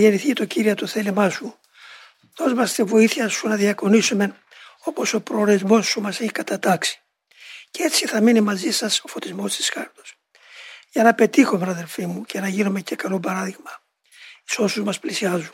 γεννηθεί το Κύριε το θέλημά σου. Δώσ' μας τη βοήθεια σου να διακονήσουμε όπως ο προορισμός σου μας έχει κατατάξει. Και έτσι θα μείνει μαζί σας ο φωτισμός της χάρτος. Για να πετύχουμε αδερφοί μου και να γίνουμε και καλό παράδειγμα σε όσους μας πλησιάζουν.